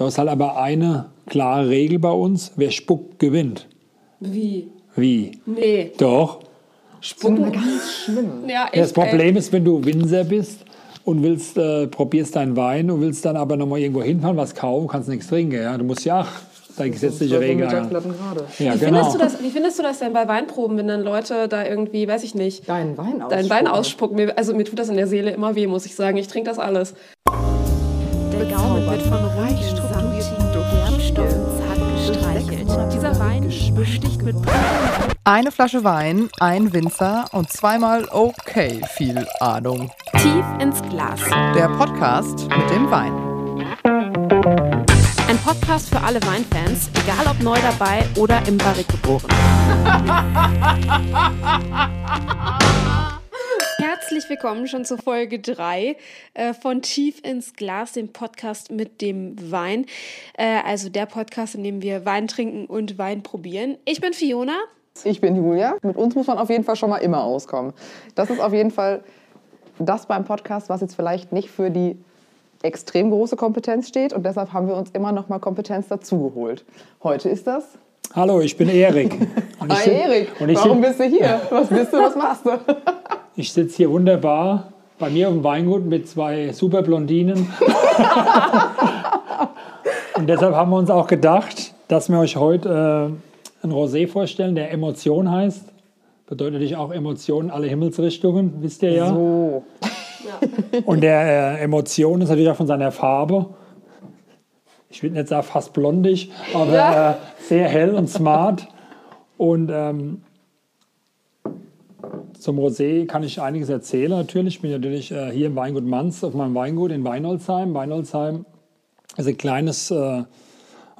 Du hast halt aber eine klare Regel bei uns: wer spuckt, gewinnt. Wie? Wie? Nee. Doch. Spucken ganz schlimm. Ja, echt, Das Problem ey. ist, wenn du Winzer bist und willst, äh, probierst deinen Wein und willst dann aber nochmal irgendwo hinfahren, was kaufen, kannst nichts trinken. Ja? Du musst ja ach, deine gesetzliche Regel. Ja, Wie, genau. findest du das, wie findest du das denn bei Weinproben, wenn dann Leute da irgendwie, weiß ich nicht, Deinen Wein aus. deinen Wein ausspucken? Mir, also mir tut das in der Seele immer weh, muss ich sagen. Ich trinke das alles. Wird von reich strukturierten Gerbstoffen zart gestreichelt. Dieser Wein besticht mit Eine Flasche Wein, ein Winzer und zweimal okay viel Ahnung. tief ins Glas. Der Podcast mit dem Wein. Ein Podcast für alle Weinfans, egal ob neu dabei oder im Barrik geboren. Herzlich willkommen schon zur Folge 3 äh, von Tief ins Glas, dem Podcast mit dem Wein. Äh, also der Podcast, in dem wir Wein trinken und Wein probieren. Ich bin Fiona. Ich bin Julia. Mit uns muss man auf jeden Fall schon mal immer auskommen. Das ist auf jeden Fall das beim Podcast, was jetzt vielleicht nicht für die extrem große Kompetenz steht. Und deshalb haben wir uns immer noch mal Kompetenz dazugeholt. Heute ist das. Hallo, ich bin Erik. Hi sit- Erik, Und ich, warum sit- bist du hier? Was bist du, was machst du? ich sitze hier wunderbar bei mir auf dem Weingut mit zwei super Blondinen. und deshalb haben wir uns auch gedacht, dass wir euch heute äh, ein Rosé vorstellen, der Emotion heißt. Bedeutet natürlich auch Emotionen alle Himmelsrichtungen, wisst ihr ja. So. Und der äh, Emotion ist natürlich auch von seiner Farbe. Ich würde nicht sagen fast blondig, aber äh, sehr hell und smart. Und ähm, zum Rosé kann ich einiges erzählen natürlich. Ich bin natürlich äh, hier im Weingut Manz auf meinem Weingut in Weinolzheim. Weinolzheim ist ein kleines äh,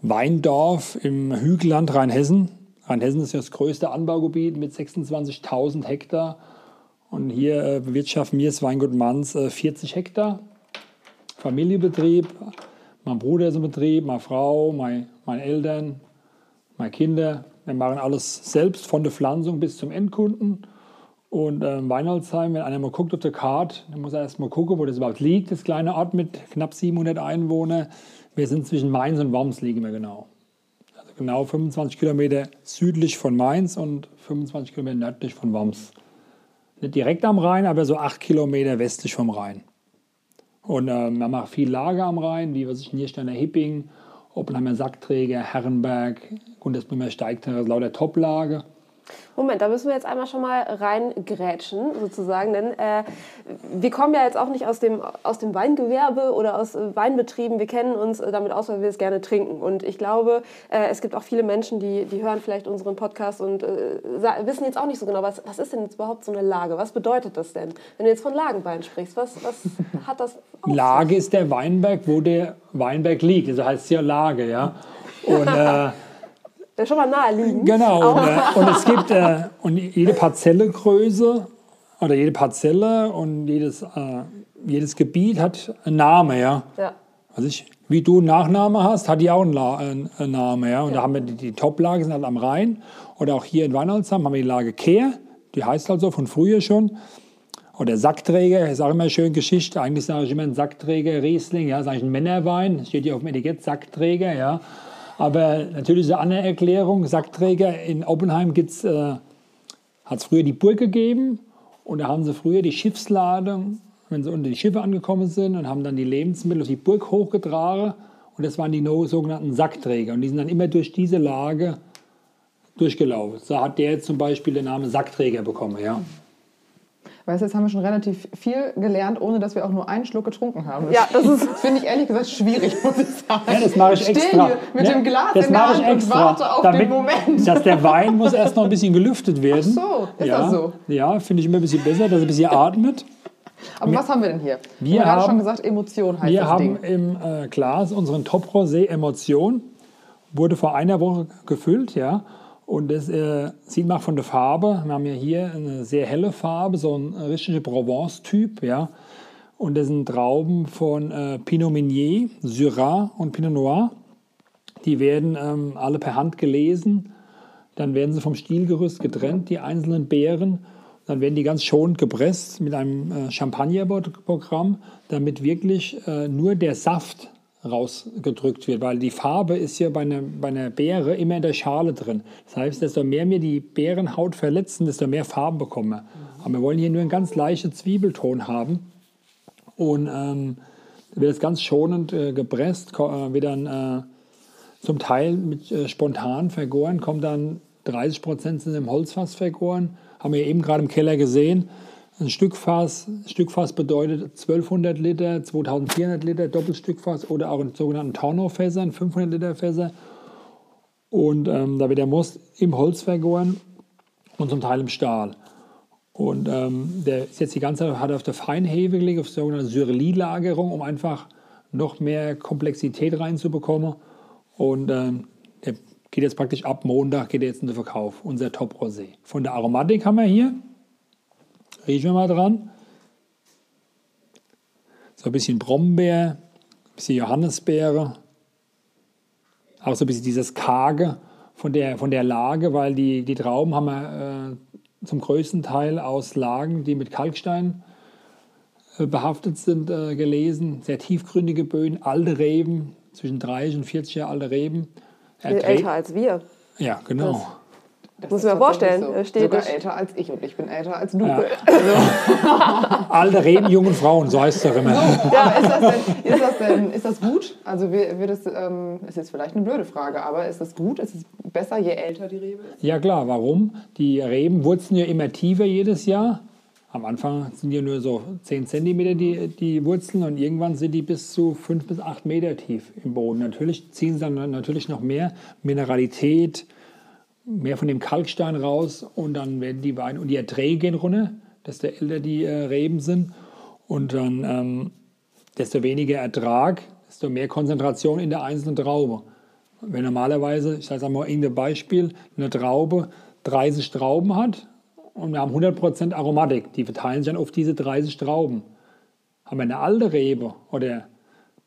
Weindorf im Hügelland Rheinhessen. Rheinhessen ist das größte Anbaugebiet mit 26.000 Hektar. Und hier äh, bewirtschaften wir das Weingut Manz äh, 40 Hektar. Familienbetrieb. Mein Bruder ist im Betrieb, meine Frau, mein, meine Eltern, meine Kinder. Wir machen alles selbst, von der Pflanzung bis zum Endkunden. Und ähm, Weinholzheim, wenn einer mal guckt auf der Karte, dann muss er erst mal gucken, wo das überhaupt liegt, das kleine Ort mit knapp 700 Einwohnern. Wir sind zwischen Mainz und Worms, liegen wir genau. Also genau 25 Kilometer südlich von Mainz und 25 Kilometer nördlich von Worms. Nicht direkt am Rhein, aber so 8 Kilometer westlich vom Rhein. Und ähm, man macht viel Lager am Rhein, wie was ich Niersteiner Hipping, Oppenheimer Sackträger, Herrenberg, Gundersbremer Steigterrasse, lauter Toplage. Moment, da müssen wir jetzt einmal schon mal reingrätschen, sozusagen. Denn äh, wir kommen ja jetzt auch nicht aus dem, aus dem Weingewerbe oder aus äh, Weinbetrieben. Wir kennen uns äh, damit aus, weil wir es gerne trinken. Und ich glaube, äh, es gibt auch viele Menschen, die, die hören vielleicht unseren Podcast und äh, wissen jetzt auch nicht so genau, was, was ist denn jetzt überhaupt so eine Lage? Was bedeutet das denn? Wenn du jetzt von Lagenwein sprichst, was, was hat das Lage ist der Weinberg, wo der Weinberg liegt. Also heißt es ja Lage, ja. Und, äh, Ja, schon mal naheliegend. genau. Und, äh, und es gibt äh, und jede Parzellegröße oder jede Parzelle und jedes, äh, jedes Gebiet hat einen Namen, ja. Ja. Also ich, wie du einen Nachname hast, hat die auch einen, La einen, einen Namen. Ja? Und da haben wir die, die Top-Lage sind halt am Rhein. Oder auch hier in Weinholzheim haben wir die Lage Kehr. Die heißt halt so von früher schon. Oder Sackträger, ist auch immer schön Geschichte. Eigentlich sage ich immer ein Sackträger Riesling. Ja, ist eigentlich ein Männerwein. Steht hier auf dem Etikett Sackträger. Ja. Aber natürlich ist eine andere Erklärung. Sackträger in Oppenheim äh, hat es früher die Burg gegeben. Und da haben sie früher die Schiffsladung, wenn sie unter die Schiffe angekommen sind, und haben dann die Lebensmittel auf die Burg hochgetragen. Und das waren die sogenannten Sackträger. Und die sind dann immer durch diese Lage durchgelaufen. So hat der zum Beispiel den Namen Sackträger bekommen. Ja. Weißt du, jetzt haben wir schon relativ viel gelernt, ohne dass wir auch nur einen Schluck getrunken haben. Ja, das ist- finde ich ehrlich gesagt schwierig, muss ich sagen. Ja, das mache ich stehe extra. hier mit Ja, dem Glas das in der mache ich Hand extra, und warte auf damit, den Moment. Dass der Wein muss erst noch ein bisschen gelüftet werden. Ach so, ist ja, das so? Ja, finde ich immer ein bisschen besser, dass er ein bisschen atmet. Aber was haben wir denn hier? Wir Wir haben gerade schon gesagt, Emotion heißt Wir das haben Ding. im äh, Glas unseren Top Rosé Emotion. Wurde vor einer Woche gefüllt, ja. Und das äh, sieht man von der Farbe. Wir haben ja hier eine sehr helle Farbe, so ein richtiger Provence-Typ, ja. Und das sind Trauben von äh, Pinot Meunier, Syrah und Pinot Noir. Die werden ähm, alle per Hand gelesen. Dann werden sie vom Stielgerüst getrennt, die einzelnen Beeren. Dann werden die ganz schonend gepresst mit einem äh, Champagnerprogramm, damit wirklich äh, nur der Saft rausgedrückt wird, weil die Farbe ist ja bei einer, bei einer Beere immer in der Schale drin. Das heißt, desto mehr wir die Beerenhaut verletzen, desto mehr Farben bekommen wir. Aber wir wollen hier nur einen ganz leichten Zwiebelton haben. Und ähm, wird es ganz schonend äh, gepresst, äh, wird dann äh, zum Teil mit äh, spontan vergoren, kommt dann 30 Prozent sind im Holzfass vergoren. Haben wir eben gerade im Keller gesehen. Ein Stückfass, Stückfass bedeutet 1200 Liter, 2400 Liter Doppelstückfass oder auch in sogenannten Taunau-Fässern, 500 Liter Fässer. Und ähm, da wird der Most im Holz vergoren und zum Teil im Stahl. Und ähm, der ist jetzt die ganze Zeit hat auf der Feinhefe gelegt, auf sogenannte Syrelie-Lagerung, um einfach noch mehr Komplexität reinzubekommen. Und ähm, der geht jetzt praktisch ab Montag, geht jetzt in den Verkauf, unser Top Rosé. Von der Aromatik haben wir hier Riechen wir mal dran. So ein bisschen Brombeer, ein bisschen Johannisbeere. Auch so ein bisschen dieses Karge von der, von der Lage, weil die, die Trauben haben wir äh, zum größten Teil aus Lagen, die mit Kalkstein äh, behaftet sind, äh, gelesen. Sehr tiefgründige Böden, alte Reben, zwischen 30 und 40 Jahre alte Reben. Älter als wir. Ja, genau. Das das muss man vorstellen. So. Steht Sogar nicht. älter als ich und ich bin älter als du. Ja. Alte Reden, jungen Frauen, so heißt es doch immer. Ja, ist das denn, ist das, denn, ist das gut? Also wird es, ähm, ist jetzt vielleicht eine blöde Frage, aber ist das gut? Ist es besser, je älter die Rebe ist? Ja klar, warum? Die Reben wurzeln ja immer tiefer jedes Jahr. Am Anfang sind ja nur so 10 cm die, die Wurzeln und irgendwann sind die bis zu 5 bis 8 Meter tief im Boden. Natürlich ziehen sie dann natürlich noch mehr Mineralität, mehr von dem Kalkstein raus und dann werden die Weine und die Erträge gehen runter, desto älter die äh, Reben sind und dann ähm, desto weniger Ertrag, desto mehr Konzentration in der einzelnen Traube. Wenn normalerweise, ich sage mal irgendein Beispiel, eine Traube 30 Trauben hat und wir haben 100% Aromatik, die verteilen sich dann auf diese 30 Trauben. Haben wir eine alte Rebe oder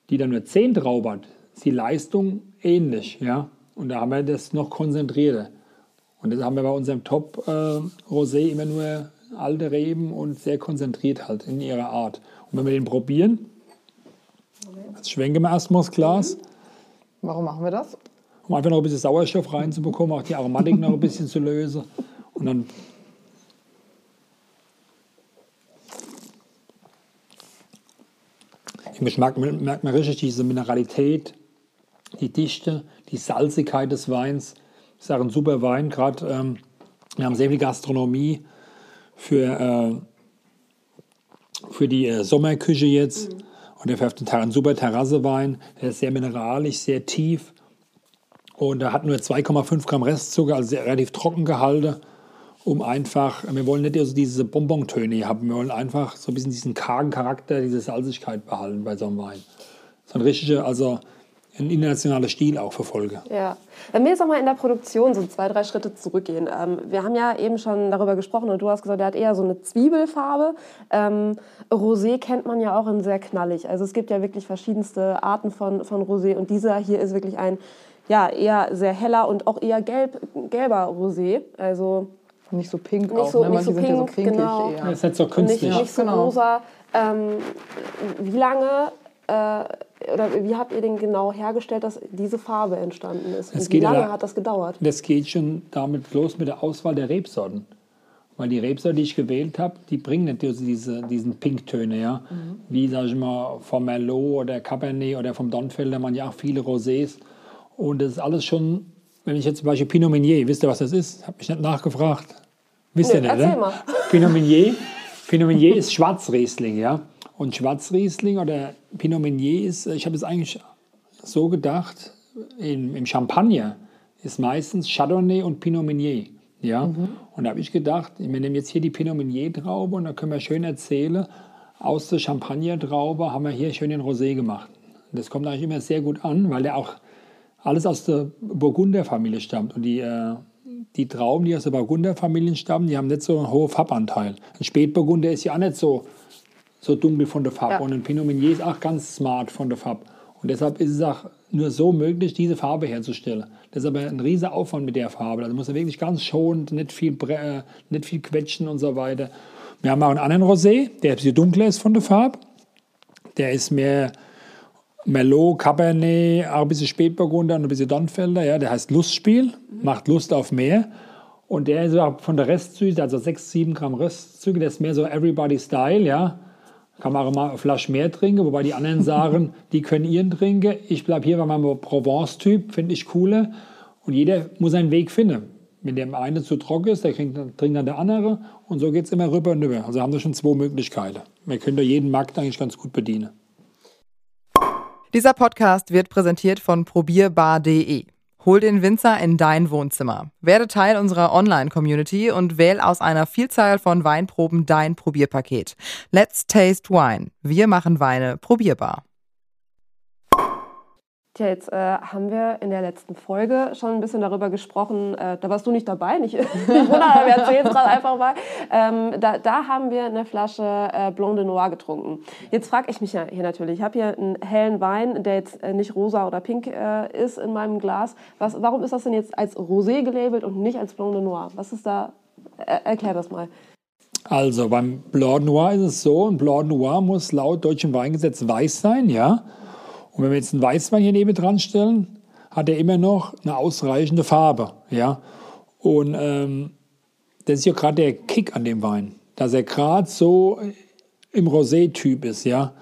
die dann nur 10 Trauben hat, ist die Leistung ähnlich. Ja? Und da haben wir das noch konzentrierter. Und das haben wir bei unserem Top äh, Rosé immer nur alte Reben und sehr konzentriert halt in ihrer Art. Und wenn wir den probieren, jetzt schwenken wir erstmal das Glas, Warum machen wir das? um einfach noch ein bisschen Sauerstoff reinzubekommen, auch die Aromatik noch ein bisschen zu lösen. Und dann im Geschmack merkt man richtig diese Mineralität, die Dichte, die Salzigkeit des Weins. Das ist auch ein super Wein, gerade ähm, wir haben sehr viel Gastronomie für, äh, für die äh, Sommerküche jetzt. Und der verkauft einen super Terrassewein. Der ist sehr mineralisch, sehr tief. Und er hat nur 2,5 Gramm Restzucker, also relativ trocken gehalten, um einfach, wir wollen nicht also diese Bonbontöne hier haben, wir wollen einfach so ein bisschen diesen kargen Charakter, diese Salzigkeit behalten bei so einem Wein. So ein richtiger, also ein internationaler Stil auch verfolge. Ja. Wenn wir jetzt nochmal in der Produktion so zwei, drei Schritte zurückgehen. Ähm, wir haben ja eben schon darüber gesprochen und du hast gesagt, der hat eher so eine Zwiebelfarbe. Ähm, Rosé kennt man ja auch in sehr knallig. Also es gibt ja wirklich verschiedenste Arten von, von Rosé und dieser hier ist wirklich ein ja, eher sehr heller und auch eher gelb, gelber Rosé. Also Nicht so pink nicht auch, so, ne? nicht so Manche sind ja so pink, pinkig genau. eher. Das ist jetzt so Und nicht, künstlich. nicht so genau. rosa. Ähm, wie lange äh, oder wie habt ihr denn genau hergestellt, dass diese Farbe entstanden ist? Wie lange aber- hat das gedauert? Das geht schon damit los mit der Auswahl der Rebsorten. Weil die Rebsorten, die ich gewählt habe, die bringen nicht diese, diese, diesen Pinktöne, ja. Wie, sag ich mal, vom Merlot oder Cabernet oder vom Donfelder, man ja auch viele Rosés. Und das ist alles schon, wenn ich jetzt zum Beispiel Pinot Meunier, wisst ihr, was das ist? Hab mich nicht nachgefragt. Wisst Nee, ihr nicht, erzähl ne? mal. Pinot Meunier, Pinot Meunier ist Schwarzriesling, ja. Und Schwarzriesling oder Pinot Meunier ist, ich habe es eigentlich so gedacht, im, im Champagner ist meistens Chardonnay und Pinot Meunier. Ja? Und da habe ich gedacht, wir nehmen jetzt hier die Pinot Meunier-Traube und da können wir schön erzählen, aus der Champagner-Traube haben wir hier schön den Rosé gemacht. Das kommt eigentlich immer sehr gut an, weil der auch alles aus der Burgunderfamilie stammt. Und die, äh, die Trauben, die aus der Burgunderfamilie stammen, die haben nicht so einen hohen Farbanteil. Ein Spätburgunder ist ja auch nicht so, so dunkel von der Farbe. Ja. Und ein Pinot Meunier ist auch ganz smart von der Farbe. Und deshalb ist es auch nur so möglich, diese Farbe herzustellen. Das ist aber ein riesiger Aufwand mit der Farbe. Also muss man wirklich ganz schonend, nicht viel, äh, nicht viel quetschen und so weiter. Wir haben auch einen anderen Rosé, der ein bisschen dunkler ist von der Farbe. Der ist mehr Merlot, Cabernet, auch ein bisschen Spätburgunder und ein bisschen Dornfelder. Ja, der heißt Lustspiel, macht Lust auf mehr. Und der ist auch von der Restzüge, also 6, 7 Gramm Restzüge, der ist mehr so Everybody Style, ja. Kann man auch mal eine Flasche mehr trinken, wobei die anderen sagen, die können ihren trinken. Ich bleibe hier bei meinem Provence-Typ, finde ich cooler. Und jeder muss seinen Weg finden. Wenn der eine zu trocken ist, der trinkt, trinkt dann der andere. Und so geht es immer rüber und rüber. Also haben wir schon zwei Möglichkeiten. Wir können da jeden Markt eigentlich ganz gut bedienen. Dieser Podcast wird präsentiert von probierbar.de. Hol den Winzer in dein Wohnzimmer. Werde Teil unserer Online-Community und wähl aus einer Vielzahl von Weinproben dein Probierpaket. Let's taste wine. Wir machen Weine probierbar. Tja, jetzt äh, haben wir in der letzten Folge schon ein bisschen darüber gesprochen. Äh, da warst du nicht dabei, nicht? wundern, wir erzählen es gerade einfach mal. Ähm, da, da, haben wir eine Flasche äh, Blanc de Noir getrunken. Jetzt frage ich mich ja hier natürlich. Ich habe hier einen hellen Wein, der jetzt äh, nicht rosa oder pink äh, ist in meinem Glas. Was, warum ist das denn jetzt als Rosé gelabelt und nicht als Blanc de Noir? Was ist da? erklär das mal. Also beim Blanc Noir ist es so, ein Blanc Noir muss laut deutschem Weingesetz weiß sein, ja. Und wenn wir jetzt einen Weißwein hier neben dran stellen, hat er immer noch eine ausreichende Farbe. Ja? Und ähm, das ist ja gerade der Kick an dem Wein, dass er gerade so im Rosé-Typ ist. Ja?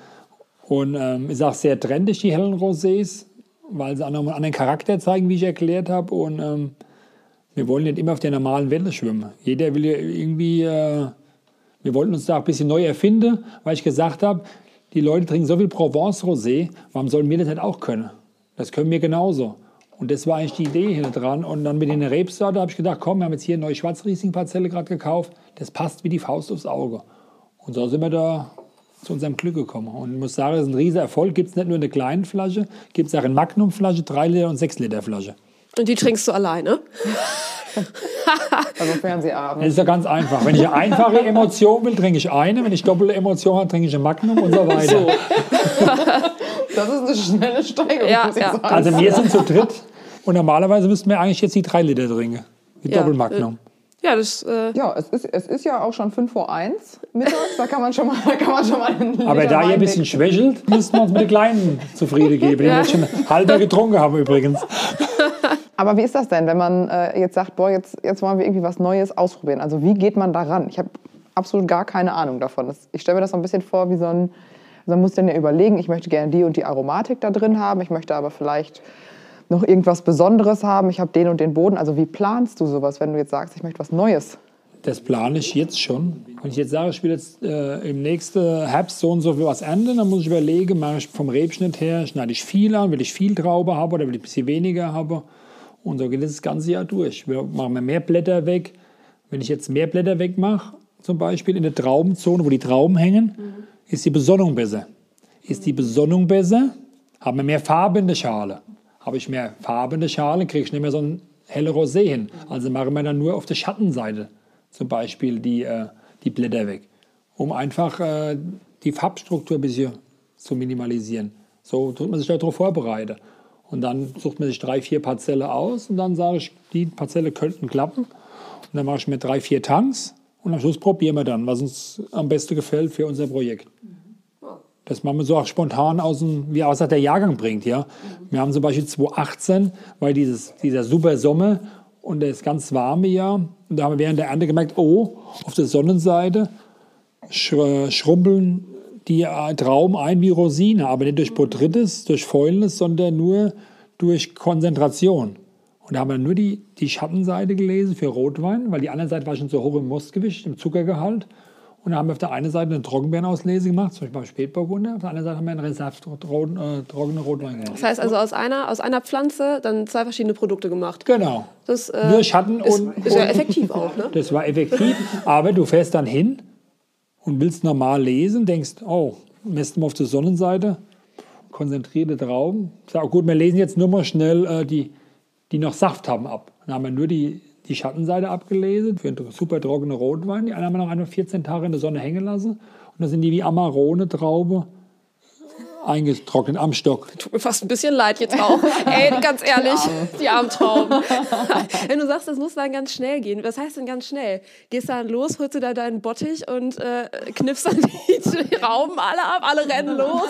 Und ähm, ist auch sehr trendig, die hellen Rosés, weil sie einen anderen Charakter zeigen, wie ich erklärt habe. Und ähm, wir wollen nicht immer auf der normalen Welle schwimmen. Jeder will ja irgendwie, äh, wir wollten uns da ein bisschen neu erfinden, weil ich gesagt habe, die Leute trinken so viel Provence-Rosé, warum sollen wir das nicht auch können? Das können wir genauso. Und das war eigentlich die Idee hier dran. Und dann mit den Rebsorte habe ich gedacht, komm, wir haben jetzt hier eine neue Schwarzriesling-Parzelle gerade gekauft. Das passt wie die Faust aufs Auge. Und so sind wir da zu unserem Glück gekommen. Und ich muss sagen, das ist ein riesiger Erfolg. Gibt es nicht nur in der kleinen Flasche, gibt es auch in Magnum-Flasche, 3 Liter und 6 Liter Flasche. Und die trinkst du alleine? also Fernsehabend. Das ist ja ganz einfach. Wenn ich eine einfache Emotion will, trinke ich eine. Wenn ich doppelte Emotion habe, trinke ich ein Magnum und so weiter. So. das ist eine schnelle Steigerung, ja, muss ich ja. sagen. Also wir sind zu dritt und normalerweise müssten wir eigentlich jetzt die drei Liter trinken. Die ja. Doppelmagnum. Ja, das, äh ja es, ist, es ist ja auch schon 5 vor 1 mittags, da kann man schon mal, kann man schon mal einen Aber da ihr ein bisschen schwächelt, müssen wir uns mit den Kleinen zufrieden geben, die ja. wir schon halber getrunken haben übrigens. Aber wie ist das denn, wenn man äh, jetzt sagt, boah, jetzt, jetzt wollen wir irgendwie was Neues ausprobieren? Also wie geht man daran? Ich habe absolut gar keine Ahnung davon. Das, ich stelle mir das so ein bisschen vor wie so ein, also man muss dann ja überlegen, ich möchte gerne die und die Aromatik da drin haben, ich möchte aber vielleicht noch irgendwas Besonderes haben, ich habe den und den Boden. Also wie planst du sowas, wenn du jetzt sagst, ich möchte was Neues? Das plane ich jetzt schon. Wenn ich jetzt sage, ich will jetzt äh, im nächsten Herbst so und so was ernten, dann muss ich überlegen, mache ich vom Rebschnitt her, schneide ich viel an, will ich viel Traube haben oder will ich ein bisschen weniger haben. Und so geht es das ganze Jahr durch. Wir machen mehr Blätter weg. Wenn ich jetzt mehr Blätter wegmache, zum Beispiel in der Traubenzone, wo die Trauben hängen, mhm. ist die Besonnung besser. Ist die Besonnung besser, haben wir mehr Farbe in der Schale. Habe ich mehr Farbe in der Schale, kriege ich nicht mehr so ein helle Rosé hin. Also machen wir dann nur auf der Schattenseite zum Beispiel die, äh, die Blätter weg, um einfach äh, die Farbstruktur ein bisschen zu minimalisieren. So tut man sich darauf vorbereiten. Und dann sucht man sich drei, vier Parzelle aus und dann sage ich, die Parzelle könnten klappen. Und dann mache ich mir drei, vier Tanks und am Schluss probieren wir dann, was uns am besten gefällt für unser Projekt. Das machen wir so auch spontan aus dem, wie aus der Jahrgang bringt. Ja? Wir haben zum Beispiel 2018, weil dieses, dieser super Sommer und das ganz warme Jahr, und da haben wir während der Ernte gemerkt, oh, auf der Sonnenseite schrumpeln die Trauben ein wie Rosine, aber nicht durch Botrytis, durch Fäulnis, sondern nur durch Konzentration. Und da haben wir nur die, die Schattenseite gelesen für Rotwein, weil die andere Seite war schon so hoch im Mostgewicht, im Zuckergehalt. Und da haben wir auf der einen Seite eine Trockenbeerenauslese gemacht, zum Beispiel beim Spätburgunder, auf der anderen Seite haben wir einen Reserve äh, trockene Rotwein gemacht. Das heißt also aus einer, aus einer Pflanze dann zwei verschiedene Produkte gemacht. Genau. Das, äh, Nur Schatten ist, und. Ist ja effektiv auch, ne? Das war effektiv, aber du fährst dann hin und willst normal lesen, denkst, oh, messt mal auf der Sonnenseite, konzentrierte Trauben. Sag, gut, wir lesen jetzt nur mal schnell äh, die, die noch Saft haben ab. Dann haben wir nur die, die Schattenseite abgelesen für einen super trockenen Rotwein. Die einen haben wir noch einfach 14 Tage in der Sonne hängen lassen. Und dann sind die wie Amarone-Traube eingetrocknet am Stock. Tut mir fast ein bisschen leid jetzt auch. Ey, ganz ehrlich, die armen Trauben. Wenn du sagst, das muss dann ganz schnell gehen, was heißt denn ganz schnell? Gehst dann los, holst du da deinen Bottich und äh, kniffst dann die Trauben alle ab, alle rennen los.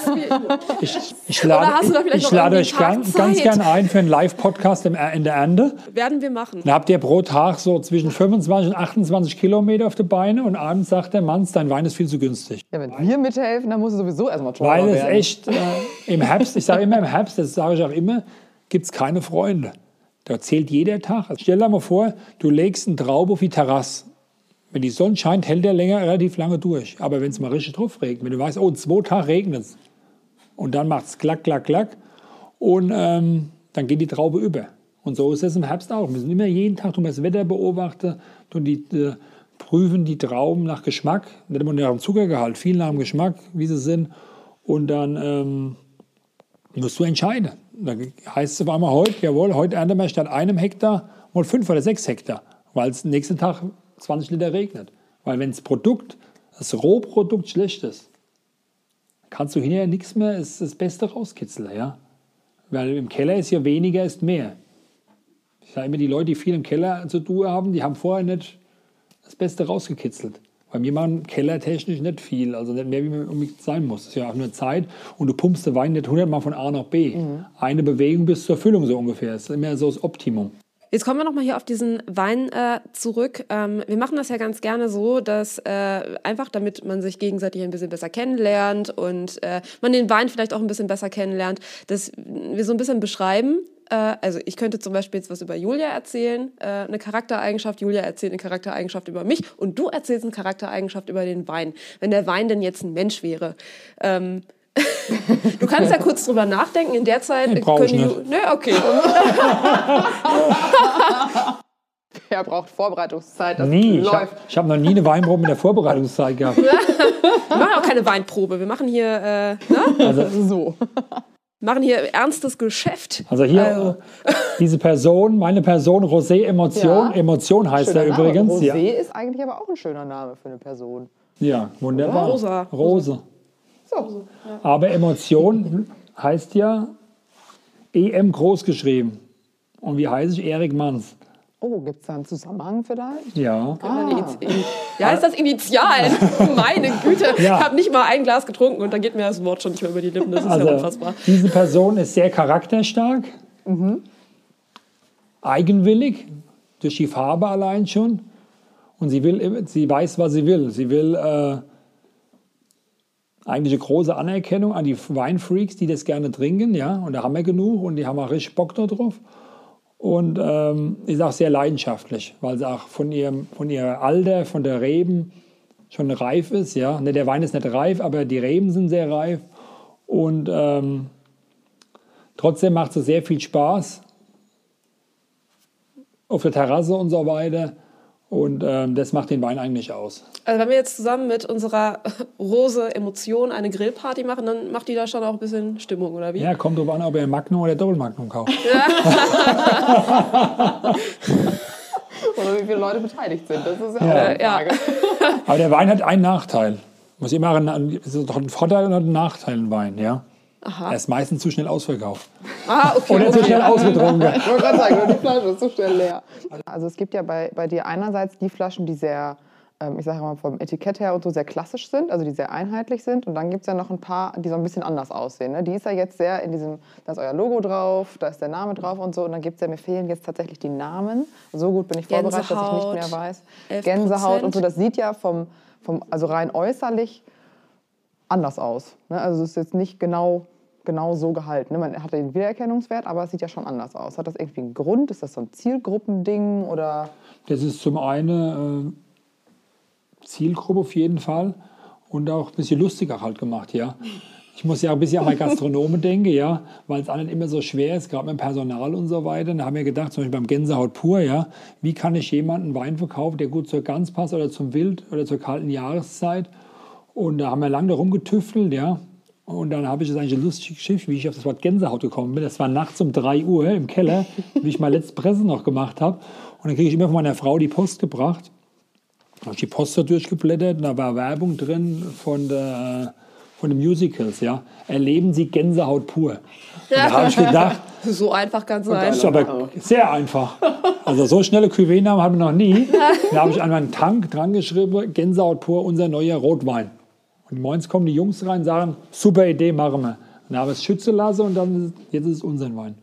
Ich, ich lade, Oder hast du da vielleicht ich noch lade euch ganz, ganz gerne ein für einen Live-Podcast im- in der Ernte. Werden wir machen. Dann habt ihr pro Tag so zwischen 25 und 28 Kilometer auf die Beine und abends sagt der Mann, dein Wein ist viel zu günstig. Ja, wenn wir mithelfen, dann muss es sowieso erstmal teurer Weil es werden. Echt äh, im Herbst, ich sage immer im Herbst, das sage ich auch immer, gibt es keine Freunde. Da zählt jeder Tag. Also stell dir mal vor, du legst einen Traube auf die Terrasse. Wenn die Sonne scheint, hält der länger relativ lange durch. Aber wenn es mal richtig drauf regnet, wenn du weißt, oh, zwei Tagen regnet es. Und dann macht es klack, klack, klack. Und ähm, dann geht die Traube über. Und so ist es im Herbst auch. Wir sind immer jeden Tag das Wetter beobachten, tun die, äh, prüfen die Trauben nach Geschmack, nicht immer nach dem Zuckergehalt, viel nach dem Geschmack, wie sie sind. Und dann ähm, musst du entscheiden. Da heißt es auf einmal heute, jawohl, heute ernten wir statt einem Hektar mal fünf oder sechs Hektar, weil es nächsten Tag 20 Liter regnet. Weil wenn das Produkt, das Rohprodukt schlecht ist, kannst du hinterher nichts mehr, ist das Beste rauskitzeln, ja. Weil im Keller ist ja weniger ist mehr. Ich sage immer, die Leute, die viel im Keller zu tun haben, die haben vorher nicht das Beste rausgekitzelt. Weil wir machen kellertechnisch nicht viel, also nicht mehr, wie man unbedingt sein muss. Es ist ja auch nur Zeit und du pumpst den Wein nicht 100 Mal von A nach B. Eine Bewegung bis zur Füllung so ungefähr. Das ist immer so das Optimum. Jetzt kommen wir nochmal hier auf diesen Wein äh, zurück. Ähm, wir machen das ja ganz gerne so, dass äh, einfach damit man sich gegenseitig ein bisschen besser kennenlernt und äh, man den Wein vielleicht auch ein bisschen besser kennenlernt, dass wir so ein bisschen beschreiben. Äh, also ich könnte zum Beispiel jetzt was über Julia erzählen, äh, eine Charaktereigenschaft. Julia erzählt eine Charaktereigenschaft über mich und du erzählst eine Charaktereigenschaft über den Wein. Wenn der Wein denn jetzt ein Mensch wäre. Ähm, Du kannst ja kurz drüber nachdenken. In der Zeit Nee, können nicht. die. Nee, okay. Wer braucht Vorbereitungszeit? Das Nie. Ich habe läuft. hab noch nie eine Weinprobe mit der Vorbereitungszeit gehabt. Wir machen auch keine Weinprobe. Wir machen hier, äh, ne? Also, so. machen hier ernstes Geschäft. also hier, Also. diese Person, meine Person, Rosé Emotion. Ja. Emotion heißt er Name. übrigens. Rosé Ja. ist eigentlich aber auch ein schöner Name für eine Person. ja, wunderbar. Rosa. Rose. So. Aber Emotion heißt ja EM groß geschrieben. Und wie heiße ich? Erik Manns. Oh, gibt es da einen Zusammenhang vielleicht? Ja. Ja, ist das Initialen? Meine Güte. Ja. Ich habe nicht mal ein Glas getrunken und dann geht mir das Wort schon nicht mehr über die Lippen. Das ist ja Also unfassbar. diese Person ist sehr charakterstark, eigenwillig, durch die Farbe allein schon. Und sie, will, sie weiß, was sie will. Sie will äh, eigentlich eine große Anerkennung an die Weinfreaks, die das gerne trinken. Ja? Und da haben wir genug und die haben auch richtig Bock da drauf. Und ähm, ist auch sehr leidenschaftlich, weil sie auch von ihrem, von ihrem Alter, von der Reben schon reif ist. Ja? Ne, Der Wein ist nicht reif, aber die Reben sind sehr reif. Und ähm, trotzdem macht es sehr viel Spaß auf der Terrasse und so weiter. Und ähm, das macht den Wein eigentlich aus. Also wenn wir jetzt zusammen mit unserer Rose Emotion eine Grillparty machen, dann macht die da schon auch ein bisschen Stimmung, oder wie? Ja, kommt drauf an, ob ihr Magnum oder Doppelmagnum kauft. Oder wie viele Leute beteiligt sind. Das ist ja, Ja. auch eine Ja. Frage. Aber der Wein hat einen Nachteil. Muss immer einen, es ist doch ein Vorteil und einen Nachteil, ein Wein, ja. Er ist meistens zu schnell ausverkauft. Ah, okay. Oder zu schnell ausgetrunken. Ich wollte gerade sagen, nur die Flasche ist so schnell leer. Also es gibt ja bei, bei dir einerseits die Flaschen, die sehr, ähm, ich sage mal vom Etikett her und so sehr klassisch sind, also die sehr einheitlich sind. Und dann gibt es ja noch ein paar, die so ein bisschen anders aussehen. Ne? Die ist ja jetzt sehr in diesem, da ist euer Logo drauf, da ist der Name drauf und so. Und dann gibt es ja, mir fehlen jetzt tatsächlich die Namen. So gut bin ich vorbereitet, dass ich nicht mehr Gänsehaut, weiß. 11%. Gänsehaut und so, das sieht ja vom, vom also rein äußerlich anders aus. Ne? Also es ist jetzt nicht genau, genau so gehalten. Ne? Man hat den Wiedererkennungswert, aber es sieht ja schon anders aus. Hat das irgendwie einen Grund? Ist das so ein Zielgruppending oder? Das ist zum einen äh, Zielgruppe auf jeden Fall und auch ein bisschen lustiger halt gemacht, ja. Ich muss ja auch ein bisschen an meine Gastronomen denken, ja, weil es nicht immer so schwer ist, gerade mit dem Personal und so weiter. Da haben wir gedacht, zum Beispiel beim Gänsehaut pur, ja, wie kann ich jemanden Wein verkaufen, der gut zur Gans passt oder zum Wild oder zur kalten Jahreszeit. Und da haben wir lange darum getüftelt, ja. Und dann habe ich das eigentlich eine lustige Geschichte, wie ich auf das Wort Gänsehaut gekommen bin. Das war nachts um 3 Uhr im Keller, wie ich meine letzte Presse noch gemacht habe. Und dann kriege ich immer von meiner Frau die Post gebracht. Da habe ich die Post da durchgeblättert und da war Werbung drin von der, von den Musicals, ja, erleben Sie Gänsehaut pur. Und da habe ich gedacht, So einfach kann es sein. das ist aber sehr einfach. Also so schnelle Cuvée-Namen haben wir noch nie. Da habe ich an meinen Tank dran geschrieben, Gänsehaut pur, unser neuer Rotwein. Und morgens kommen die Jungs rein und sagen, super Idee, machen wir. Und da habe ich es schützen lassen und dann ist, jetzt ist es unser Wein.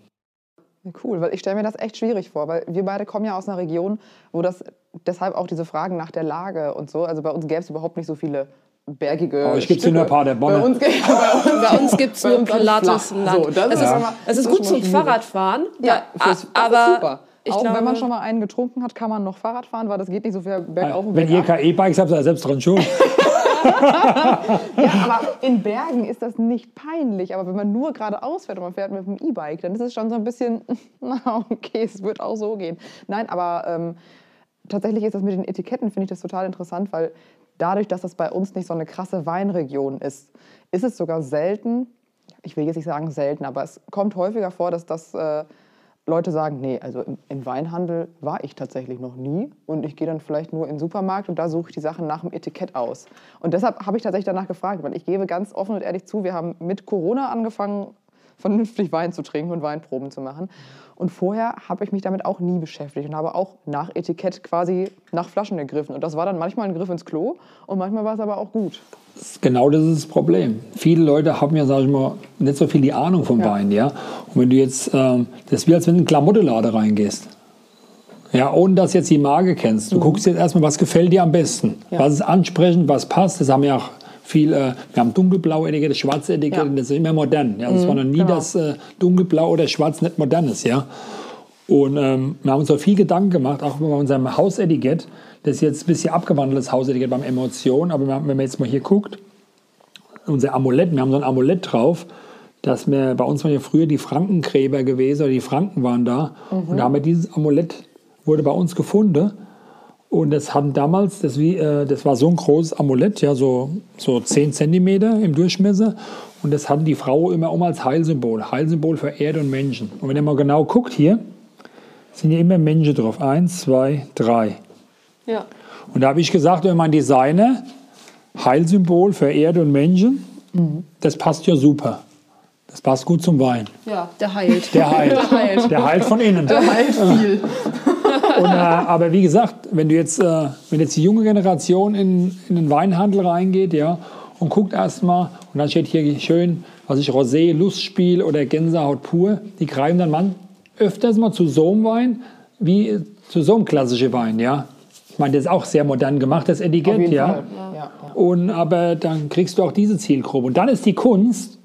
Cool, weil ich stelle mir das echt schwierig vor, weil wir beide kommen ja aus einer Region, wo das deshalb auch diese Fragen nach der Lage und so, also bei uns gäbe es überhaupt nicht so viele bergige Aber ich gibt's hier Stücke. nur ein paar der Bonne. Bei uns, bei Bei gibt es bei nur alles plattes. Land. So, das es, ist schon es ist gut schon zum schwierig. Fahrradfahren, Ja, a- fürs, das aber ist super. ich auch glaube, wenn man schon mal einen getrunken hat, kann man noch Fahrrad fahren, weil das geht nicht so viel bergauf und Wenn ihr bergab. kein E-Bikes habt, seid ihr selbst dran schuld. Aber in Bergen ist das nicht peinlich. Aber wenn man nur geradeaus fährt und man fährt mit dem E-Bike, dann ist es schon so ein bisschen, na okay, es wird auch so gehen. Nein, aber ähm, tatsächlich ist das mit den Etiketten, finde ich das total interessant, weil dadurch, dass das bei uns nicht so eine krasse Weinregion ist, ist es sogar selten, ich will jetzt nicht sagen selten, aber es kommt häufiger vor, dass das äh, Leute sagen, nee, also im, im Weinhandel war ich tatsächlich noch nie und ich gehe dann vielleicht nur in den Supermarkt und da suche ich die Sachen nach dem Etikett aus. Und deshalb habe ich tatsächlich danach gefragt, weil ich gebe ganz offen und ehrlich zu, wir haben mit Corona angefangen, vernünftig Wein zu trinken und Weinproben zu machen. Und vorher habe ich mich damit auch nie beschäftigt und habe auch nach Etikett quasi nach Flaschen gegriffen. Und das war dann manchmal ein Griff ins Klo und manchmal war es aber auch gut. Genau das ist das Problem. Viele Leute haben ja, sag ich mal, nicht so viel die Ahnung vom Ja. Wein, ja. Und wenn du jetzt, ähm, das ist wie als wenn du in einen Klamotteladen reingehst. Ja, ohne dass du jetzt die Marke kennst. Du guckst jetzt erstmal, was gefällt dir am besten. Mhm. Ja. Was ist ansprechend, was passt. Das haben wir auch viel, äh, wir haben dunkelblaue Etikette, schwarze Etikette, Ja. Mhm, das ist immer modern. Ja, das war noch nie, genau. dass äh, dunkelblau oder schwarz nicht modern ist, ja. Und ähm, wir haben uns auch viel Gedanken gemacht, auch bei unserem Hausetikett. Das ist jetzt ein bisschen abgewandeltes Hausetikett beim Emotion, aber wenn man jetzt mal hier guckt, unser Amulett, wir haben so ein Amulett drauf, dass wir, bei uns waren ja früher die Frankengräber gewesen, oder die Franken waren da. Und da haben wir dieses Amulett, wurde bei uns gefunden. Und das hatten damals, das, wie, äh, das war so ein großes Amulett, ja, so, so 10 Zentimeter im Durchmesser. Und das hatten die Frauen immer um als Heilsymbol. Heilsymbol für Erde und Menschen. Und wenn ihr mal genau guckt hier, sind hier immer Menschen drauf. Eins, zwei, drei. Ja. Und da habe ich gesagt, wenn mein Designer, Heilsymbol für Erde und Menschen, das passt ja super. Das passt gut zum Wein. ja, der heilt. Der heilt. Der heilt. Der heilt von innen. Halt viel. Und, äh, aber wie gesagt, wenn du jetzt, äh, wenn jetzt die junge Generation in, in den Weinhandel reingeht, ja, und guckt erstmal, und dann steht hier schön, was ich Rosé, Lustspiel oder Gänsehaut pur, die greifen dann man öfters mal zu so einem Wein wie zu so einem klassischen Wein, ja. Ich meine, das ist auch sehr modern gemacht, das Etikett. Fall. Ja, ja. Und aber dann kriegst du auch diese Zielgruppe. Und dann ist die Kunst,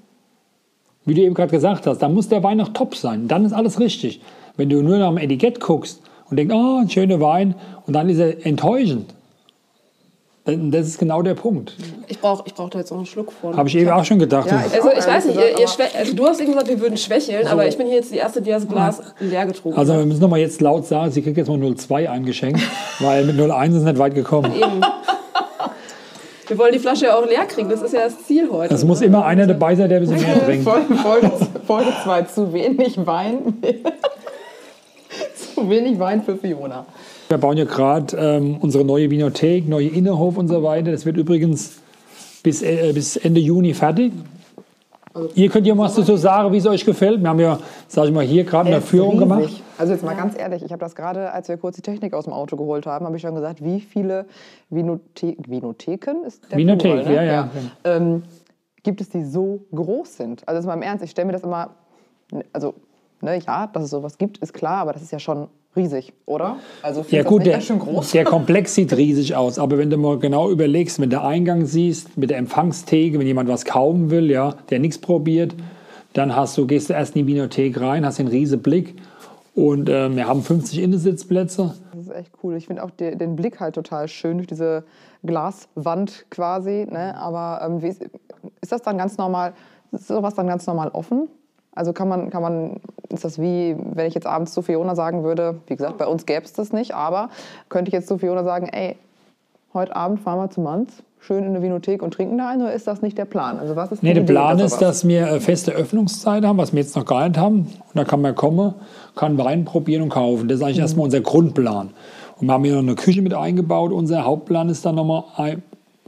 wie du eben gerade gesagt hast, dann muss der Wein noch top sein. Dann ist alles richtig. Wenn du nur nach dem Etikett guckst und denkst, oh, ein schöner Wein, und dann ist er enttäuschend. Das ist genau der Punkt. Ich brauche ich brauch da jetzt noch einen Schluck von. Habe ich eben auch schon gedacht. Ja, Das- ich- also ich weiß nicht, ehrlich ihr, ihr also du hast eben gesagt, wir würden schwächeln, aber ich bin hier jetzt die erste, die das Glas leer getrunken also hat. wir müssen nochmal jetzt laut sagen, sie kriegt jetzt mal 0,2 eingeschenkt, weil mit 0,1 ist es nicht weit gekommen. Eben. Wir wollen die Flasche ja auch leer kriegen, das ist ja das Ziel heute. Es muss immer einer dabei sein, der ein bisschen mehr trinkt. Folge 2, zu wenig Wein. Zu wenig Wein für Fiona. Wir bauen ja gerade ähm, unsere neue Winothek, neue Innenhof und so weiter. Das wird übrigens bis, äh, bis Ende Juni fertig. Ihr könnt ja mal dazu sagen, wie es euch gefällt. Wir haben ja, sag ich mal, hier gerade eine ist Führung riesig. gemacht. Also jetzt mal ganz ehrlich, ich habe das gerade, als wir kurz die Technik aus dem Auto geholt haben, habe ich schon gesagt, wie viele Vinothe Vinotheken ist der Winothek, Plural, ne? ja, ja. Ähm, gibt es, die so groß sind? Also jetzt mal im Ernst, ich stelle mir das immer, also ne, ja, dass es sowas gibt, ist klar, aber das ist ja schon riesig, oder? Also Ja gut, der, der Komplex sieht riesig aus, aber wenn du mal genau überlegst, wenn der Eingang siehst, mit der Empfangstheke, wenn jemand was kaufen will, ja, der nichts probiert, dann hast du, gehst du erst in die Winothek rein, hast den riesen Blick und ähm, wir haben 50 Innensitzplätze. Das ist echt cool. Ich finde auch de- den Blick halt total schön durch diese Glaswand quasi. Ne? Aber ähm, ist, ist das dann ganz normal, ist sowas dann ganz normal offen? Also kann man, kann man, ist das wie, wenn ich jetzt abends zu Fiona sagen würde, wie gesagt, bei uns gäbe es das nicht, aber könnte ich jetzt zu Fiona sagen, ey, heute Abend fahren wir zu Manz, schön in eine Vinothek und trinken da ein, oder ist das nicht der Plan? Also was ist Nee, der Idee Plan ist, dass wir äh, feste Öffnungszeit haben, was wir jetzt noch gar nicht haben. Und da kann man kommen, kann Wein probieren und kaufen. Das ist eigentlich erstmal unser Grundplan. Und wir haben hier noch eine Küche mit eingebaut. Unser Hauptplan ist dann nochmal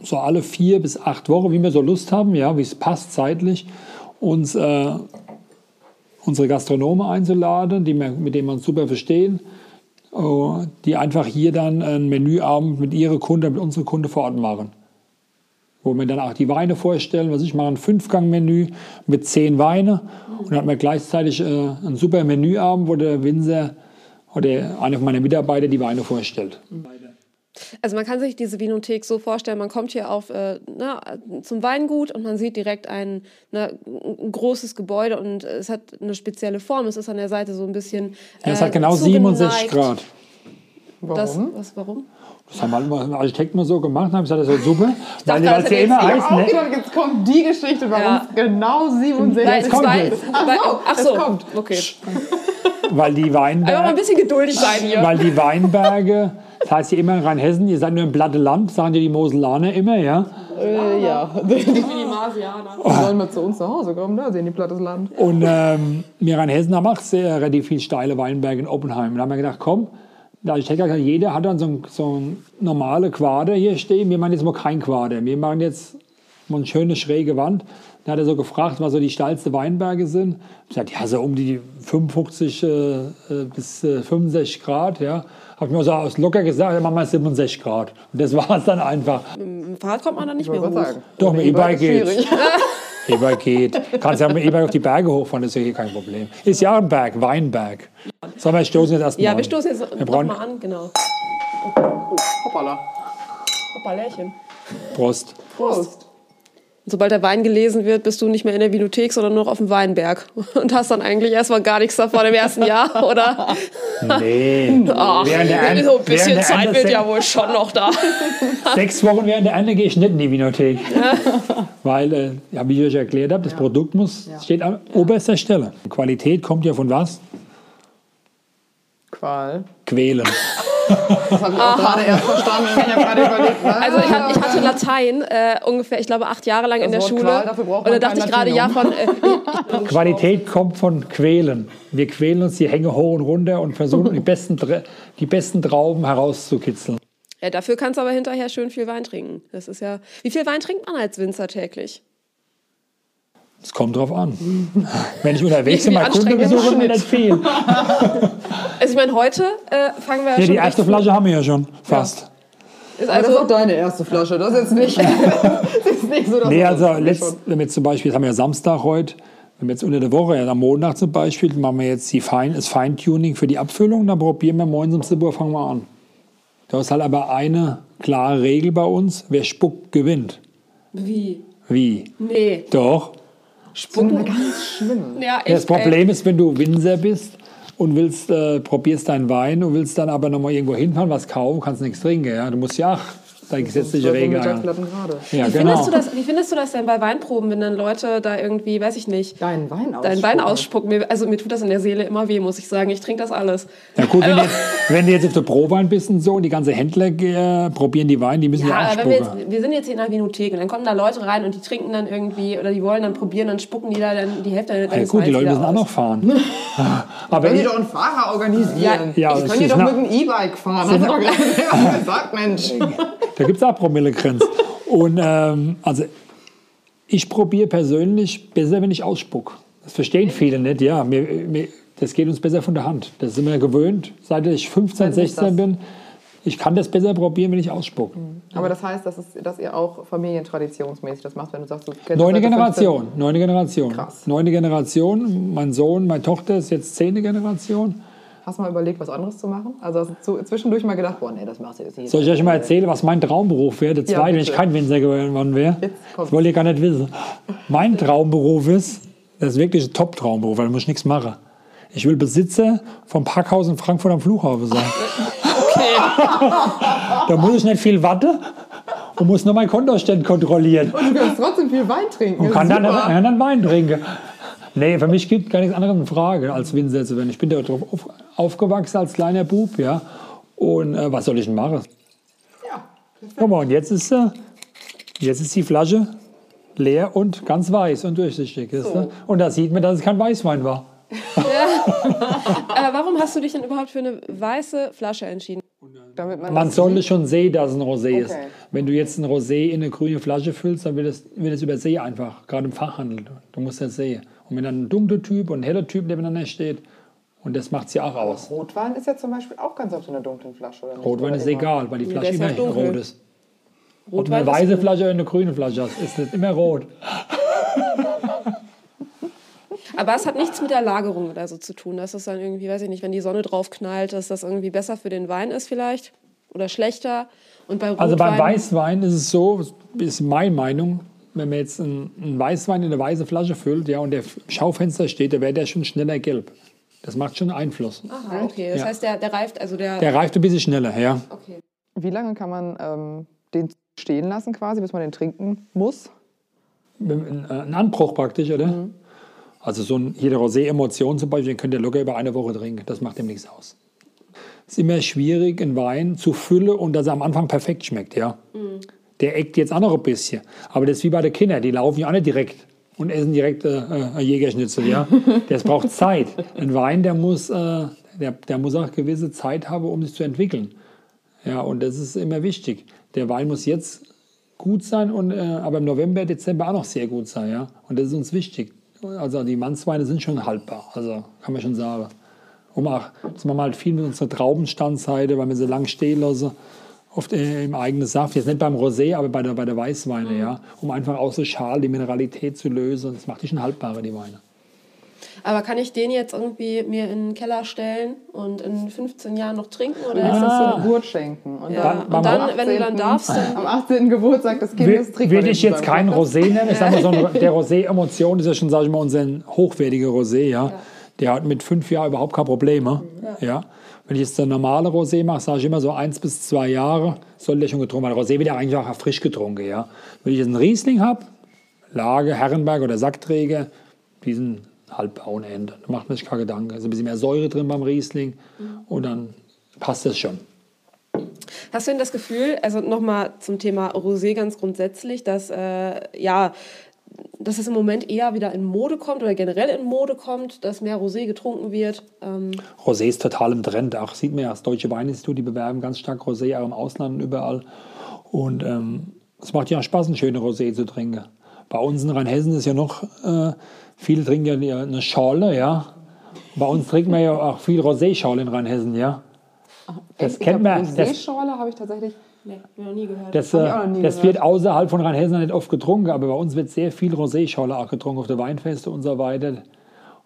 so alle vier bis acht Wochen, wie wir so Lust haben, ja, wie es passt zeitlich, uns äh, unsere Gastronome einzuladen, die mit denen wir uns super verstehen, äh, die einfach hier dann einen Menüabend mit ihre Kunden, mit unseren Kunden vor Ort machen. Wo wir dann auch die Weine vorstellen, was ich mache, ein Fünfgang-Menü mit zehn Weine und dann hat man gleichzeitig äh, einen super Menüabend, wo der Winzer oder einer meiner Mitarbeiter die Weine vorstellt. Also man kann sich diese Vinothek so vorstellen, man kommt hier auf, äh, na, zum Weingut und man sieht direkt ein, na, ein großes Gebäude und es hat eine spezielle Form. Es ist an der Seite so ein bisschen. Ja, es hat äh, genau zugeneigt. 67 Grad. Warum? Das, was, warum? Das haben halt mal Architekt mal so gemacht, haben gesagt, das ist super. weil dachte, weil es das ja immer jetzt- heißt, ne? jetzt kommt die Geschichte, warum Ja. es genau 67 Weil kommt zwei- jetzt. Ach weil- so, ach es so. kommt. Okay. weil die Einfach mal ein Weinberge, bisschen geduldig sein hier. weil die Weinberge, das heißt ja immer in Rheinhessen, ihr seid nur ein platte Land, sagen ja die Moselaner immer, ja. Äh, ja. Minimalsianer. Die sollen mal zu uns nach Hause kommen, da sehen die plattes Land. Und ähm, wir Rheinhessen haben auch sehr relativ viel steile Weinberge in Oppenheim. Und da haben wir gedacht, komm, Architekt hat gesagt, jeder hat dann so ein, so ein normale Quader hier stehen. Wir machen jetzt mal kein Quader. Wir machen jetzt mal eine schöne schräge Wand. Dann hat er so gefragt, was so die steilsten Weinberge sind. Ich gesagt, ja, so um die 55 äh, äh, bis äh, 65 Grad. Ja. Habe ich mir so aus locker gesagt, dann machen wir 67 Grad. Und das war es dann einfach. Mit dem Fahrrad kommt man da nicht Ich mehr hoch. sagen. Doch, mit E-Bike geht's. schwierig. E-Bike geht. Kannst ja mit E-Bike auf die Berge hochfahren, das ist ja hier kein Problem. Ist ja ein Berg, Weinberg. Sollen wir stoßen jetzt erstmal Ja, an? wir stoßen jetzt Wir brauchen nochmal an, genau. Hoppala. Hoppalärchen. Prost. Prost. Sobald der Wein gelesen wird, bist du nicht mehr in der Vinothek, sondern nur noch auf dem Weinberg. Und hast dann eigentlich erstmal gar nichts davon im ersten Jahr, oder? Nee. Ach, Während der Ern- so ein bisschen während der Zeit wird ja wohl schon noch da. Sechs Wochen während der Ernte gehe ich nicht in die Vinothek. Weil, äh, ja, wie ich euch erklärt habe, das Produkt muss, steht an oberster Stelle. Qualität kommt ja von was? Qual. Quälen. Das habe ich auch gerade erst verstanden. Ich habe gerade überlegt, was? Also ich, hab, ich hatte Latein äh, ungefähr, ich glaube, acht Jahre lang in der Schule. Braucht und da dachte ich gerade, ja, von... Äh, Qualität kommt von Quälen. Wir quälen uns die Hänge hoch und runter und versuchen, die besten, die besten Trauben herauszukitzeln. ja, dafür kannst du aber hinterher schön viel Wein trinken. Das ist ja... Wie viel Wein trinkt man als Winzer täglich? Es kommt drauf an. Wenn ich unterwegs bin, mal Kunden besuche, ist mir das nicht viel. Also ich meine, heute äh, fangen wir ja Ja, schon die erste Flasche haben wir ja schon, fast. Ist Aber das ist also, auch deine erste Flasche. Das ist jetzt nicht, das ist nicht so, dass Nee, also das letzt, wenn wir jetzt zum Beispiel, jetzt haben wir ja Samstag heute, wenn wir jetzt unter der Woche, ja, am Montag zum Beispiel, machen wir jetzt die Fein, das Feintuning für die Abfüllung, dann probieren wir morgens um 7 Uhr, fangen wir an. Da ist halt aber eine klare Regel bei uns, wer spuckt, gewinnt. wie? Wie? Nee. Doch. Spucken. ganz schlimm. Ja, echt, Das Problem ist, wenn du Winzer bist und willst, äh, probierst deinen Wein und willst dann aber nochmal irgendwo hinfahren, was kaufen, kannst nichts trinken. Ja? Du musst ja auch deine gesetzliche Regel. Ja, Wie, genau. findest du das, wie findest du das denn bei Weinproben, wenn dann Leute da irgendwie, weiß ich nicht, Deinen Wein ausspucken. deinen Wein ausspucken? Mir, also mir tut das in der Seele immer weh, muss ich sagen. Ich trinke das alles. Ja gut, Also wenn, du jetzt, wenn du jetzt auf der Prowein bist und so und die ganzen Händler äh, probieren die Weine, die müssen ja, Ja, auch wenn wir, jetzt, wir sind jetzt hier in einer Vinothek und dann kommen da Leute rein und die trinken dann irgendwie oder die wollen dann probieren, dann spucken die da dann die Hälfte Ja deines gut, die Leute müssen auch aus. noch fahren. aber Können die ich, doch einen Fahrer organisieren? Ja, ich das kann die doch na- mit einem E-Bike fahren. Hast du doch gesagt, Mensch. da gibt es auch Promillegrenzen. Und ähm, also ich probiere persönlich besser, wenn ich ausspuck. Das verstehen viele nicht. Ja, mir, mir, das geht uns besser von der Hand. Das sind wir gewöhnt, seit ich 15, Seit ich 16 das- bin. Ich kann das besser probieren, wenn ich ausspuck. Aber das heißt, dass, es, dass ihr auch familientraditionsmäßig das macht, wenn du sagst, du kennst der Generation, neunte Generation. Krass. Neunte Generation. Mein Sohn, meine Tochter ist jetzt zehnte Generation. 15. Hast du mal überlegt, was anderes zu machen? Also hast du zwischendurch mal gedacht, boah, nee, das machst du jetzt nicht. Soll ich euch mal erzählen, was mein Traumberuf wäre? Der Ja, zweite, wenn ich kein Winzer geworden wäre. Jetzt. Das wollt ihr gar nicht wissen. Mein Traumberuf ist, das ist wirklich ein Top-Traumberuf, weil da muss ich nichts machen. Ich will Besitzer vom Parkhaus in Frankfurt am Flughafen sein. da muss ich nicht viel warten und muss nur mein Kontostand kontrollieren. Und du kannst trotzdem viel Wein trinken. Und kann dann, kann dann Wein trinken. Nee, für mich gibt gar nichts anderes in Frage, als Winzer zu werden. Ich bin da drauf auf, aufgewachsen als kleiner Bub, ja. Und äh, was soll ich denn machen? Ja. Guck mal, und jetzt ist, äh, jetzt ist die Flasche leer und ganz weiß und durchsichtig. Ist, So. Und da sieht man, dass es kein Weißwein war. Äh, warum hast du dich denn überhaupt für eine weiße Flasche entschieden? Damit man Man sollte schon sehen, dass es ein Rosé ist. Okay. Wenn du jetzt ein Rosé in eine grüne Flasche füllst, dann wird es, wird es übersehen einfach, gerade im Fachhandel. Du musst das sehen. Und wenn dann ein dunkler Typ und ein heller Typ nebeneinander steht, und das macht es ja auch aus. Rotwein ist ja zum Beispiel auch ganz oft in einer dunklen Flasche, oder nicht? Rotwein Oder ist immer? egal, weil die Nee, Flasche der immer ist auch dunkel. rot ist. Ob du Rotwein eine ist- weiße Flasche oder eine grüne Flasche hast, ist das immer rot. Aber es hat nichts mit der Lagerung oder so zu tun. Das ist dann irgendwie, weiß ich nicht, wenn die Sonne drauf knallt, dass das irgendwie besser für den Wein ist vielleicht oder schlechter. Und bei Rotwein, Also beim Weißwein ist es so, ist meine Meinung, wenn man jetzt einen, Weißwein in eine weiße Flasche füllt ja, und der Schaufenster steht, dann wäre der schon schneller gelb. Das macht schon Einfluss. Aha, okay. Das Ja. heißt, der, der reift, also der. Der reift ein bisschen schneller, ja. okay. Wie lange kann man ähm, den stehen lassen quasi, bis man den trinken muss? Ein, ein Anbruch praktisch, oder? Also so ein, jede Rosé-Emotion zum Beispiel, den könnt ihr locker über eine Woche trinken. Das macht dem nichts aus. Es ist immer schwierig, einen Wein zu füllen und dass er am Anfang perfekt schmeckt, ja. Der eckt jetzt auch noch ein bisschen. Aber das ist wie bei den Kindern, die laufen ja auch nicht direkt und essen direkt äh, äh, Jägerschnitzel, ja. Das braucht Zeit. Ein Wein, der muss, äh, der, der muss auch gewisse Zeit haben, um sich zu entwickeln. Ja, und das ist immer wichtig. Der Wein muss jetzt gut sein, und, äh, aber im November, Dezember auch noch sehr gut sein. Ja? Und das ist uns wichtig. Also die Mannsweine sind schon haltbar, also kann man schon sagen. Um auch, das machen wir halt viel mit unserer Traubenstandsseite, weil wir sie lang stehen lassen, oft äh, im eigenen Saft. Jetzt nicht beim Rosé, aber bei der, bei der Weißweine, ja. Um einfach aus der Schale die Mineralität zu lösen. Das macht die schon haltbarer, die Weine. Aber kann ich den jetzt irgendwie mir in den Keller stellen und in 15 Jahren noch trinken? Oder ist das so? Geburt schenken. Und Ja. Beim- und dann, wenn du dann darfst, dann. Am 18. Geburtstag des Kindes Würde den ich jetzt keinen Rosé nennen. Ich sag mal, so ein, der Rosé-Emotion ist ja schon, sage ich mal, unser hochwertiger Rosé. Ja? Der hat mit fünf Jahren überhaupt keine Probleme. Ja. Wenn ich jetzt der normale Rosé mache, sage ich immer so eins bis zwei Jahre soll der schon getrunken werden. Rosé wird ja eigentlich auch frisch getrunken. Ja? Wenn ich jetzt einen Riesling habe, Lage, Herrenberg oder Sackträger, die sind halb ohne Ende. Da macht man sich keine Gedanken. Also ein bisschen mehr Säure drin beim Riesling und dann passt das schon. Hast du denn das Gefühl, also nochmal zum Thema Rosé ganz grundsätzlich, dass äh, ja, dass es im Moment eher wieder in Mode kommt oder generell in Mode kommt, dass mehr Rosé getrunken wird? Ähm, Rosé ist total im Trend. Auch sieht man ja, das Deutsche Weininstitut, die bewerben ganz stark Rosé, auch im Ausland und überall. Und ähm, es macht ja auch Spaß, ein schönes Rosé zu trinken. Bei uns in Rheinhessen ist ja noch, äh, viele trinken ja eine Schorle, ja. Bei uns trinken wir ja auch viel Rosé-Schorle in Rheinhessen, ja. Das Ich kennt man. Rosé-Schorle habe ich tatsächlich. Nee, noch nie gehört. das, äh, nie das gehört. wird außerhalb von Rheinhessen nicht oft getrunken, aber bei uns wird sehr viel Rosé-Schorle auch getrunken auf der Weinfeste und so weiter.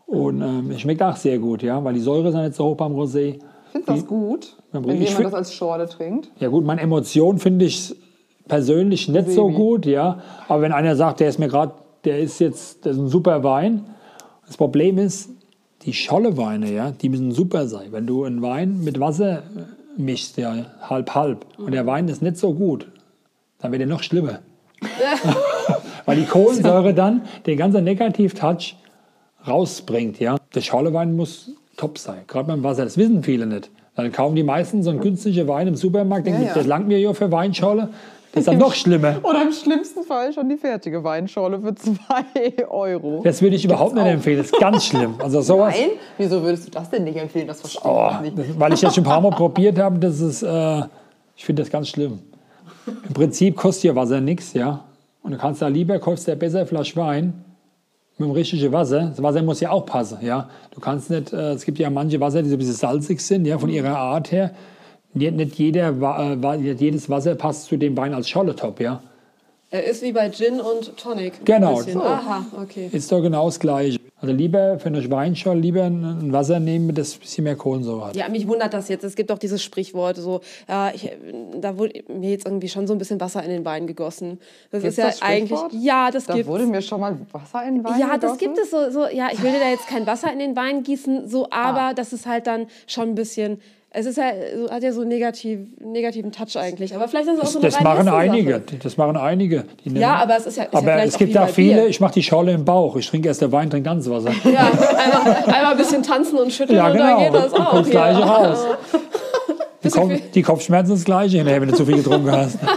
Und ähm, es schmeckt auch sehr gut, ja, weil die Säure ist ja nicht so hoch beim Rosé. Ich finde das gut, wenn jemand find- das als Schorle trinkt. Ja gut, meine Emotion finde ich persönlich nicht so Sebi. gut, ja. Aber wenn einer sagt, der ist mir gerade, der ist jetzt, das ist ein super Wein. Das Problem ist, die Scholleweine, ja, die müssen super sein. Wenn du einen Wein mit Wasser äh, mischst, ja, halb halb, und der Wein ist nicht so gut, dann wird er noch schlimmer. Weil die Kohlensäure dann den ganzen Negativ-Touch rausbringt, ja. Der Schollewein muss top sein, gerade beim Wasser. Das wissen viele nicht. Dann kaufen die meisten so einen günstigen Wein im Supermarkt, denken, Ja, ja. das langt mir ja für Weinscholle. Das ist dann noch schlimmer. Oder im schlimmsten Fall schon die fertige Weinschorle für 2 Euro. Das würde ich überhaupt nicht empfehlen. Das ist ganz schlimm. Also sowas. Nein? Wieso würdest du das denn nicht empfehlen? Das verstehe Oh, ich nicht. das, weil ich das schon ein paar Mal probiert habe, das ist, äh, ich finde das ganz schlimm. Im Prinzip kostet ja Wasser nichts, ja. Und du kannst da lieber, kaufst ja besser Flasche Wein mit dem richtigen Wasser. Das Wasser muss ja auch passen, ja. Du kannst nicht, äh, es gibt ja manche Wasser, die so ein bisschen salzig sind, ja, von ihrer Art her. Nicht, nicht, jeder, äh, jedes Wasser passt zu dem Wein als Scholle-Top, ja. Er ist wie bei Gin und Tonic. Genau. So. Aha, okay. Ist doch genau das Gleiche. Also lieber für eine Weinscholle lieber ein Wasser nehmen, das ein bisschen mehr Kohlensäure hat. Ja, mich wundert das jetzt. Es gibt doch dieses Sprichwort, so, ja, ich, da wurde mir jetzt irgendwie schon so ein bisschen Wasser in den Wein gegossen. Das Gibt's ist ja das Sprichwort? eigentlich, ja, das Da gibt wurde mir schon mal Wasser in den Wein Ja, das gegossen. gibt es so, so, ja, ich will dir da jetzt kein Wasser in den Wein gießen, so, aber das ist halt dann schon ein bisschen, es ist ja, so- hat ja so einen negativ, negativen Touch eigentlich. Aber vielleicht ist es auch Das, so eine das machen einige. Das machen einige. Ja, aber es ist ja, ist ja aber vielleicht es gibt bei viele, ich mache die Schorle im Bauch. Ich trinke erst der Wein, trinke ganz Wasser. Ja, einmal, einmal ein bisschen tanzen und schütteln Ja, und genau. dann geht das Dann auch. das. Gleiche raus. Die, Kopf, die Kopfschmerzen sind das Gleiche hinterher, wenn du zu viel getrunken hast.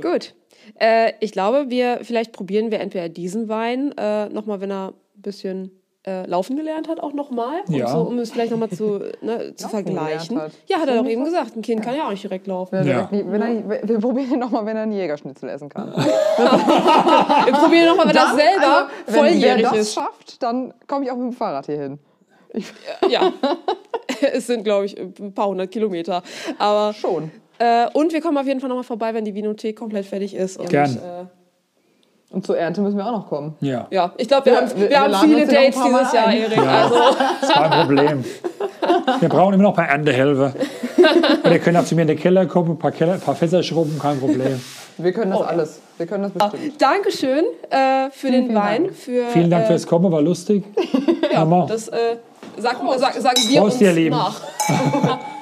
Gut. Äh, ich glaube, wir vielleicht probieren wir entweder diesen Wein äh, nochmal, wenn er ein bisschen äh, laufen gelernt hat, auch nochmal. Um, Ja. so, um es vielleicht nochmal zu, ne, zu vergleichen. hat. Ja, hat er doch eben gesagt. Ein Kind kann ja auch nicht direkt laufen. Wenn er Ja. nie- wenn er, wir probieren ihn nochmal, wenn er einen Jägerschnitzel essen kann. Wir probieren nochmal, wenn das selber also, wenn wer volljährig das ist. schafft, dann komme ich auch mit dem Fahrrad hier hin. Ja. es sind, glaube ich, ein paar hundert Kilometer. Aber Schon. Äh, und wir kommen auf jeden Fall nochmal vorbei, wenn die Vinothek komplett fertig ist. Und, Gern. Äh, Und zur Ernte müssen wir auch noch kommen. Ja, ja, ich glaube, wir, Wir- haben, wir, wir- wir haben viele ja Dates dieses Jahr, ein. Erik. Ja. Also, das ist kein Problem. Wir brauchen immer noch ein paar Erntehelfer. Und ihr könnt auch zu mir in den Keller kommen, ein paar, Keller, ein paar Fässer schrubben, kein Problem. Wir können Oh, das alles. Wir können das bestimmt. Dankeschön äh, für den vielen Wein. Dank. Für, Vielen Dank äh, fürs Kommen, war lustig. Hammer. Das äh, sagen, sag, sagen wir Prost, uns ihr Lieben. nach.